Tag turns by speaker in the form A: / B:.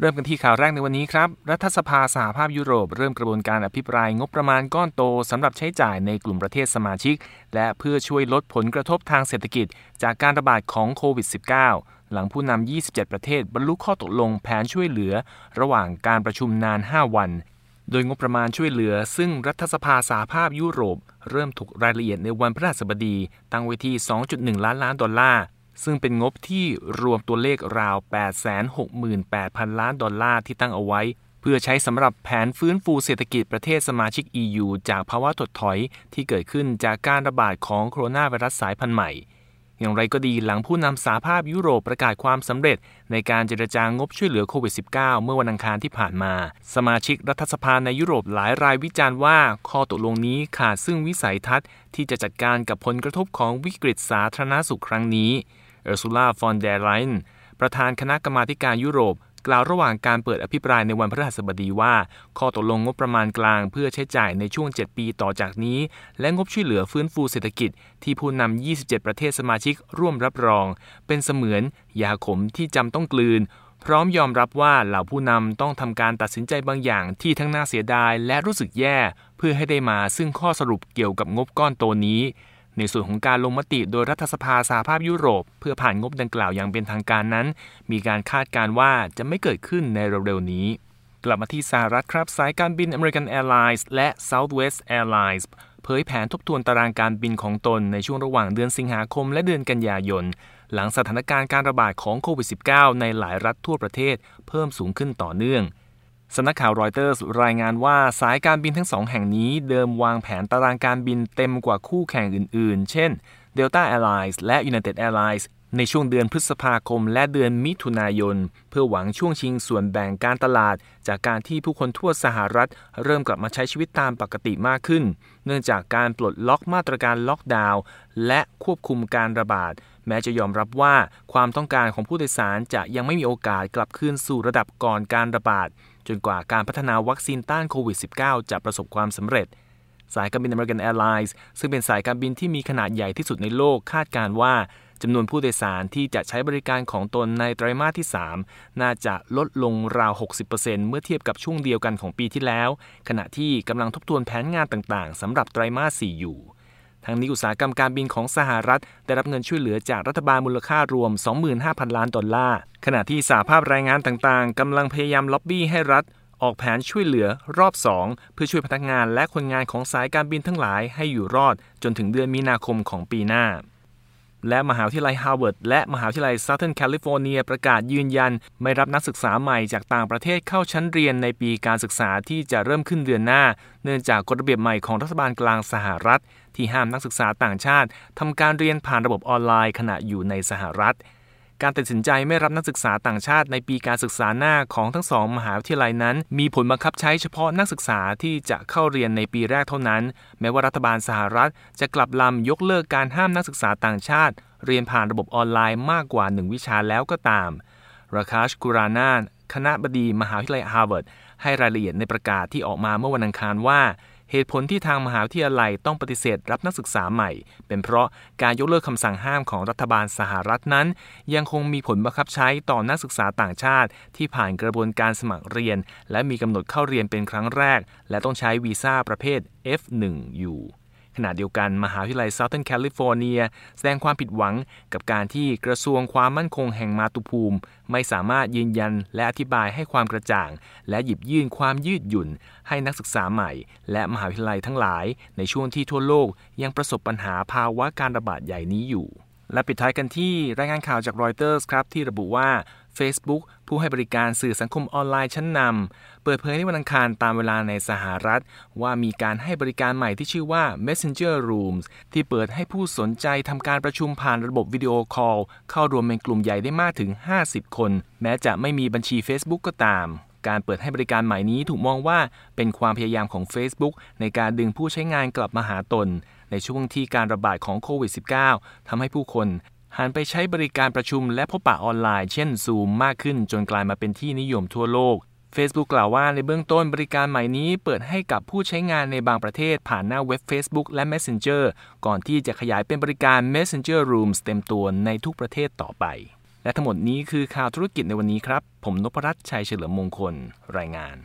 A: เริ่มกันที่ข่าวแรกในวันนี้ครับ รัฐสภาสหภาพยุโรปเริ่มกระบวนการอภิปรายงบประมาณก้อนโตสำหรับใช้จ่ายในกลุ่มประเทศสมาชิก และเพื่อช่วยลดผลกระทบทางเศรษฐกิจ จากการระบาดของโควิด -19 หลังผู้นำ 27 ประเทศ บรรลุข้อตกลงแผนช่วยเหลือ ระหว่างการประชุมนาน 5 วัน โดยงบประมาณช่วยเหลือ ซึ่งรัฐสภาสหภาพยุโรป เริ่มถูกรายละเอียดในวันพฤหัสบดี ตั้งไว้ที่ 2.1 ล้านล้านดอลลาร์ ซึ่งเป็นงบที่รวมตัวเลขราว 868,000 ล้านดอลลาร์ที่ตั้งเอาไว้ เพื่อใช้สำหรับแผนฟื้นฟูเศรษฐกิจประเทศสมาชิก EU จากภาวะถดถอยที่เกิดขึ้นจากการระบาดของโคโรนาไวรัสสายพันธุ์ใหม่ อย่างไรก็ดีหลังผู้นำสาภาพยุโรปประกาศความสำเร็จ ในการเจรจางบช่วยเหลือโควิด -19 เมื่อวันอังคารที่ผ่านมา สมาชิกรัฐสภาในยุโรปหลายรายวิจารณ์ว่า ข้อตกลงนี้ขาดซึ่งวิสัยทัศน์ที่จะจัดการกับผลกระทบของวิกฤตสาธารณสุขครั้งนี้ ออร์ซูล่าฟอนเดรไลน์ประธานคณะกรรมาการยุโรป กล่าวระหว่างการเปิดอภิปรายในวันพฤหัสบดีว่า ข้อตกลงงบประมาณกลางเพื่อใช้จ่ายในช่วง 7 ปีต่อจากนี้ และงบช่วยเหลือฟื้นฟูเศรษฐกิจ ที่ผู้นำ 27 ประเทศสมาชิกร่วมรับรอง เป็นเสมือนยาขมที่จำต้องกลืน พร้อมยอมรับว่าเหล่าผู้นำต้องทำการตัดสินใจบางอย่างที่ทั้งน่าเสียดายและรู้สึกแย่ เพื่อให้ได้มาซึ่งข้อสรุปเกี่ยวกับงบก้อนโตนี้ ในส่วนของการลงมติโดยรัฐสภาสหภาพยุโรป เพื่อผ่านงบดังกล่าวอย่างเป็นทางการนั้น มีการคาดการว่าจะไม่เกิดขึ้นในเร็วๆนี้ กลับมาที่สหรัฐครับสายการบิน American Airlines และ Southwest Airlines เผยแผนทบทวนตารางการบินของตนในช่วงระหว่างเดือนสิงหาคมและเดือนกันยายน หลังสถานการณ์การระบาดของโควิด -19 ในหลายรัฐทั่วประเทศ เพิ่มสูงขึ้นต่อเนื่อง สำนักข่าวรอยเตอร์สรายงานว่าสายการบินทั้งสองแห่งนี้เดิมวางแผนตารางการบินเต็มกว่าคู่แข่งอื่นๆ เช่น Delta Airlines และ United Airlines ในช่วงเดือนพฤษภาคมและเดือนมิถุนายน เพื่อหวังช่วงชิงส่วนแบ่งการตลาด จากการที่ผู้คนทั่วสหรัฐ เริ่มกลับมาใช้ชีวิตตามปกติมากขึ้น เนื่องจากการปลดล็อกมาตรการล็อกดาวน์และควบคุมการระบาด แม้จะยอมรับว่าความต้องการของผู้โดยสารจะยังไม่มีโอกาสกลับคืนสู่ระดับก่อนการระบาด จนกว่าการพัฒนาวัคซีนต้านโควิด -19 จะประสบความสำเร็จ สายการบิน American Airlines ซึ่งเป็นสายการบินที่มีขนาดใหญ่ที่สุดในโลกคาดการว่าจำนวนผู้โดยสารที่จะใช้บริการของตนในไตรมาสที่ 3 น่าจะลดลงราว 60%เมื่อเทียบกับช่วงเดียวกันของปีที่แล้ว ขณะที่กำลังทบทวนแผนงานต่างๆสำหรับไตรมาส 4 อยู่ ทั้งนี้อุตสาหกรรมการบินของสหรัฐ ได้รับเงินช่วยเหลือจากรัฐบาลมูลค่ารวม 25,000 ล้านดอลลาร์ ขณะที่สหภาพแรงงานต่างๆกำลังพยายามล็อบบี้ให้รัฐออกแผนช่วยเหลือรอบ 2 เพื่อช่วยพนักงานและคนงานของสายการบินทั้งหลายให้อยู่รอด จนถึงเดือนมีนาคมของปีหน้า และมหาวิทยาลัยฮาร์วาร์ดและมหาวิทยาลัย Southern California ประกาศยืนยัน ไม่รับนักศึกษาใหม่จากต่างประเทศเข้าชั้นเรียนในปีการศึกษาที่จะเริ่มขึ้นเดือนหน้า เนื่องจากกฎระเบียบใหม่ของรัฐบาลกลางสหรัฐ ที่ห้ามนักศึกษาต่างชาติทำการเรียนผ่านระบบออนไลน์ขณะอยู่ในสหรัฐ การตัดสินใจไม่รับนักศึกษาต่างชาติในปีการศึกษาหน้าของทั้งสองมหาวิทยาลัยนั้น มีผลบังคับใช้เฉพาะนักศึกษาที่จะเข้าเรียนในปีแรกเท่านั้น แม้ว่ารัฐบาลสหรัฐจะกลับลำยกเลิกการห้ามนักศึกษาต่างชาติ เรียนผ่านระบบออนไลน์มากกว่า 1 วิชาแล้วก็ตามราคาชกุรานานคณบดีมหาวิทยาลัยฮาร์วาร์ดให้รายละเอียดในประกาศที่ออกมาเมื่อวันอังคารว่า เหตุผลที่ทางมหาวิทยาลัยต้องปฏิเสธรับนักศึกษาใหม่ เป็นเพราะการยกเลิกคำสั่งห้ามของรัฐบาลสหรัฐนั้น ยังคงมีผลบังคับใช้ต่อนักศึกษาต่างชาติ ที่ผ่านกระบวนการสมัครเรียน และมีกำหนดเข้าเรียนเป็นครั้งแรก และต้องใช้วีซ่าประเภท F1 อยู่ ขณะเดียวกันมหาวิทยาลัย Southern California แสดงความผิดหวังกับการที่กระทรวงความมั่นคงแห่งมาตุภูมิ ไม่สามารถยืนยันและอธิบายให้ความกระจ่าง และหยิบยื่นความยืดหยุ่น ให้นักศึกษาใหม่ และมหาวิทยาลัยทั้งหลาย ในช่วงที่ทั่วโลกยังประสบปัญหาภาวะการระบาดใหญ่นี้อยู่ และปิดท้ายกันที่รายงานข่าวจากรอยเตอร์สครับที่ระบุว่า Facebook ผู้ให้บริการสื่อสังคมออนไลน์ชั้นนำเปิดเผยในวันอังคารตามเวลาในสหรัฐ ว่ามีการให้บริการใหม่ที่ชื่อว่า Messenger Rooms ที่เปิดให้ผู้สนใจทำการประชุมผ่านระบบวิดีโอคอลเข้าร่วมเป็นกลุ่มใหญ่ได้มากถึง 50 คน แม้จะไม่มีบัญชี Facebook ก็ตามการเปิดให้บริการใหม่นี้ถูกมองว่าเป็นความพยายามของ Facebook ในการดึงผู้ใช้งานกลับมาหาตน ในช่วงที่การระบาดของโควิด -19 ทำให้ผู้คน หันไปใช้บริการประชุมและพบปะออนไลน์ เช่น Zoom มากขึ้นจนกลายมาเป็นที่นิยมทั่วโลก Facebook กล่าวว่าในเบื้องต้นบริการใหม่นี้เปิดให้กับผู้ใช้งานในบางประเทศผ่านหน้าเว็บ Facebook และ Messenger ก่อนที่จะขยายเป็นบริการ Messenger Rooms เต็มตัวในทุกประเทศต่อไป และทั้งหมดนี้คือข่าวธุรกิจในวันนี้ครับ ผมนพรัตน์ชัยเฉลิมมงคล รายงาน